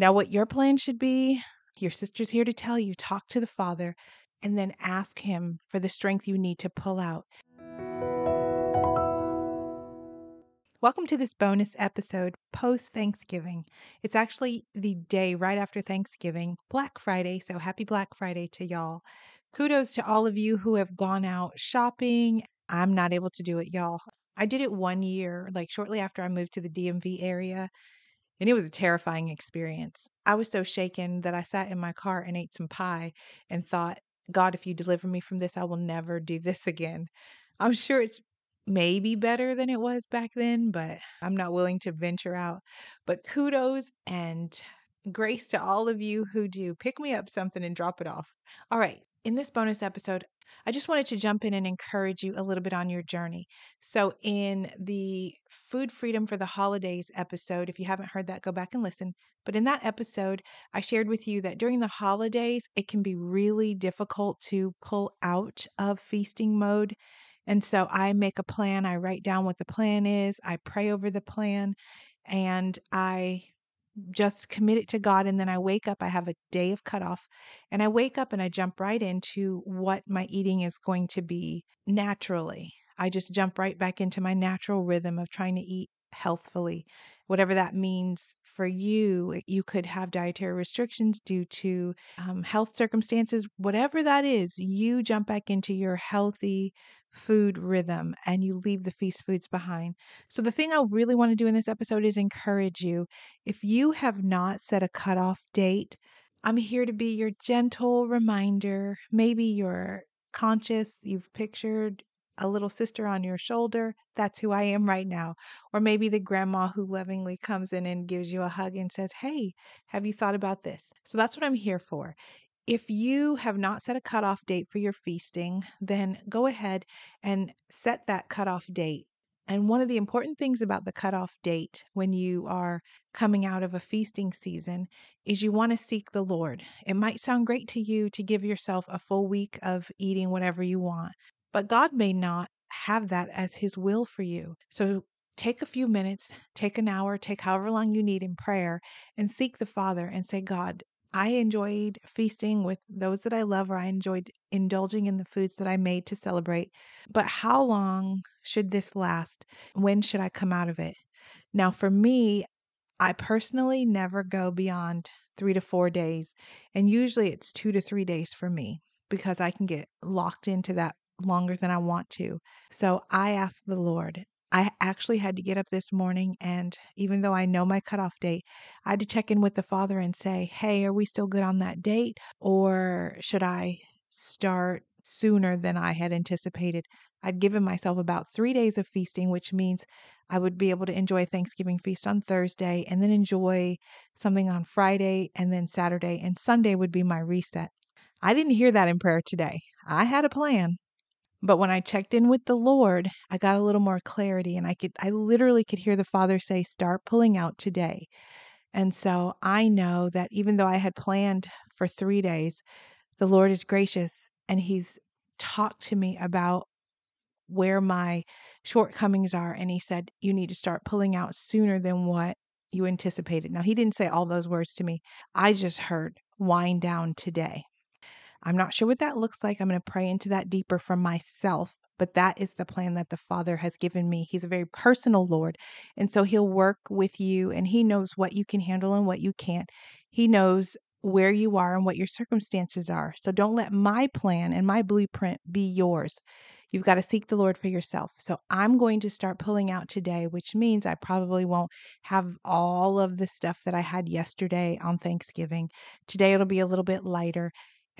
Now, what your plan should be, your sister's here to tell you talk to the Father and then ask Him for the strength you need to pull out. Welcome to this bonus episode post Thanksgiving. It's actually the day right after Thanksgiving, Black Friday. So happy Black Friday to y'all. Kudos to all of you who have gone out shopping. I'm not able to do it, y'all. I did it one year, like shortly after I moved to the DMV area, and it was a terrifying experience. I was so shaken that I sat in my car and ate some pie and thought, God, if you deliver me from this, I will never do this again. I'm sure it's maybe better than it was back then, but I'm not willing to venture out. But kudos and grace to all of you who do pick me up something and drop it off. All right, in this bonus episode, I just wanted to jump in and encourage you a little bit on your journey. So, in the Food Freedom for the Holidays episode, if you haven't heard that, go back and listen. But in that episode, I shared with you that during the holidays, it can be really difficult to pull out of feasting mode. And so I make a plan, I write down what the plan is, I pray over the plan, and I just commit it to God. And then I wake up, I have a day of cutoff, and I wake up and I jump right into what my eating is going to be naturally. I just jump right back into my natural rhythm of trying to eat healthfully. Whatever that means for you, you could have dietary restrictions due to um, health circumstances, whatever that is, you jump back into your healthy food rhythm and you leave the feast foods behind. So, the thing I really want to do in this episode is encourage you. If you have not set a cutoff date, I'm here to be your gentle reminder. Maybe you're conscious, you've pictured a little sister on your shoulder. That's who I am right now. Or maybe the grandma who lovingly comes in and gives you a hug and says, Hey, have you thought about this? So that's what I'm here for. If you have not set a cutoff date for your feasting, then go ahead and set that cutoff date. And one of the important things about the cutoff date when you are coming out of a feasting season is you want to seek the Lord. It might sound great to you to give yourself a full week of eating whatever you want, but God may not have that as His will for you. So take a few minutes, take an hour, take however long you need in prayer, and seek the Father and say, God, I enjoyed feasting with those that I love, or I enjoyed indulging in the foods that I made to celebrate. But how long should this last? When should I come out of it? Now, for me, I personally never go beyond three to four days. And usually it's two to three days for me because I can get locked into that longer than I want to. So I ask the Lord, I actually had to get up this morning, and even though I know my cutoff date, I had to check in with the father and say, Hey, are we still good on that date? Or should I start sooner than I had anticipated? I'd given myself about three days of feasting, which means I would be able to enjoy Thanksgiving feast on Thursday and then enjoy something on Friday and then Saturday, and Sunday would be my reset. I didn't hear that in prayer today. I had a plan, but when I checked in with the Lord, I got a little more clarity and I could I literally could hear the Father say start pulling out today. And so I know that even though I had planned for 3 days, the Lord is gracious and he's talked to me about where my shortcomings are and he said you need to start pulling out sooner than what you anticipated. Now he didn't say all those words to me. I just heard wind down today. I'm not sure what that looks like. I'm going to pray into that deeper for myself. But that is the plan that the Father has given me. He's a very personal Lord. And so He'll work with you and He knows what you can handle and what you can't. He knows where you are and what your circumstances are. So don't let my plan and my blueprint be yours. You've got to seek the Lord for yourself. So I'm going to start pulling out today, which means I probably won't have all of the stuff that I had yesterday on Thanksgiving. Today it'll be a little bit lighter.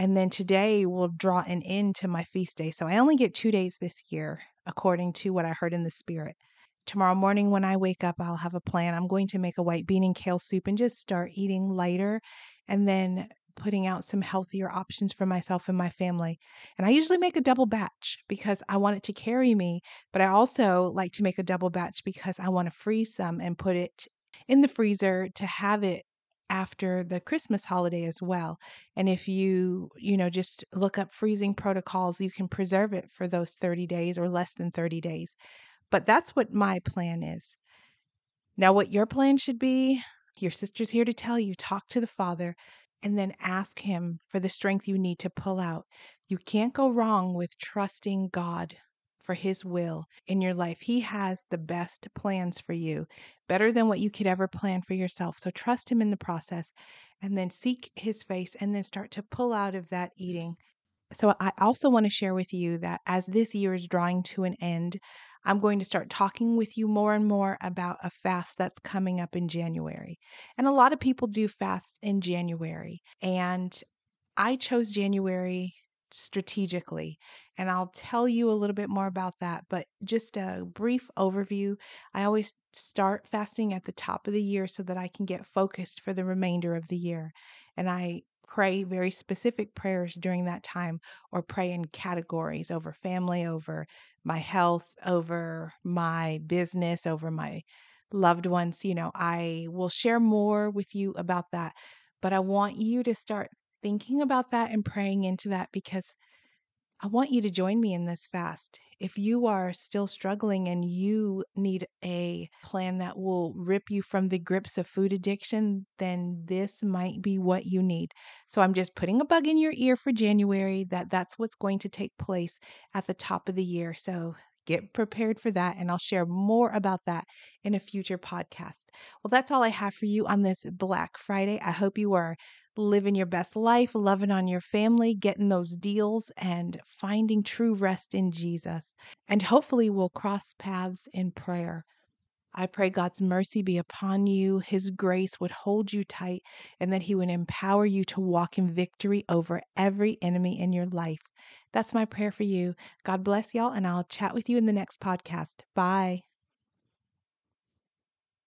And then today will draw an end to my feast day. So I only get two days this year, according to what I heard in the spirit. Tomorrow morning, when I wake up, I'll have a plan. I'm going to make a white bean and kale soup and just start eating lighter and then putting out some healthier options for myself and my family. And I usually make a double batch because I want it to carry me, but I also like to make a double batch because I want to freeze some and put it in the freezer to have it after the Christmas holiday as well. And if you, you know, just look up freezing protocols, you can preserve it for those 30 days or less than 30 days. But that's what my plan is. Now, what your plan should be, Your sister's here to tell you talk to the Father and then ask Him for the strength you need to pull out. You can't go wrong with trusting God for His will in your life. He has the best plans for you, better than what you could ever plan for yourself. So trust Him in the process and then seek His face and then start to pull out of that eating. So, I also want to share with you that as this year is drawing to an end, I'm going to start talking with you more and more about a fast that's coming up in January. And a lot of people do fasts in January. And I chose January strategically. And I'll tell you a little bit more about that. But just a brief overview I always start fasting at the top of the year so that I can get focused for the remainder of the year. And I pray very specific prayers during that time or pray in categories over family, over my health, over my business, over my loved ones. You know, I will share more with you about that. But I want you to start thinking about that and praying into that because I want you to join me in this fast. If you are still struggling and you need a plan that will rip you from the grips of food addiction, then this might be what you need. So I'm just putting a bug in your ear for January that that's what's going to take place at the top of the year. So get prepared for that and I'll share more about that in a future podcast. Well, that's all I have for you on this Black Friday. I hope you are living your best life, loving on your family, getting those deals, and finding true rest in Jesus. And hopefully, we'll cross paths in prayer. I pray God's mercy be upon you, His grace would hold you tight, and that He would empower you to walk in victory over every enemy in your life. That's my prayer for you. God bless y'all, and I'll chat with you in the next podcast. Bye.